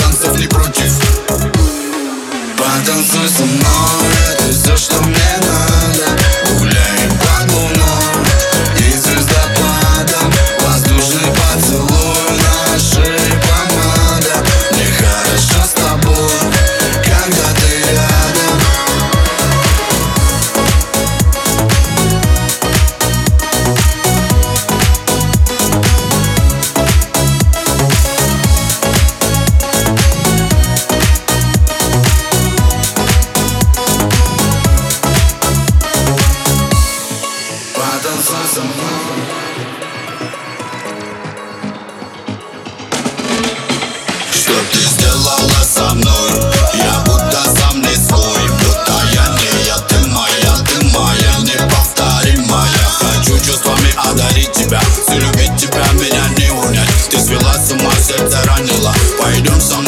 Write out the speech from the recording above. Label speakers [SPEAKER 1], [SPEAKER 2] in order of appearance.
[SPEAKER 1] танцев не против Потанцуй со мной. Чувствами одарить тебя Все любить тебя, меня не унять. Ты свела с ума, сердце ранила Пойдем со мной,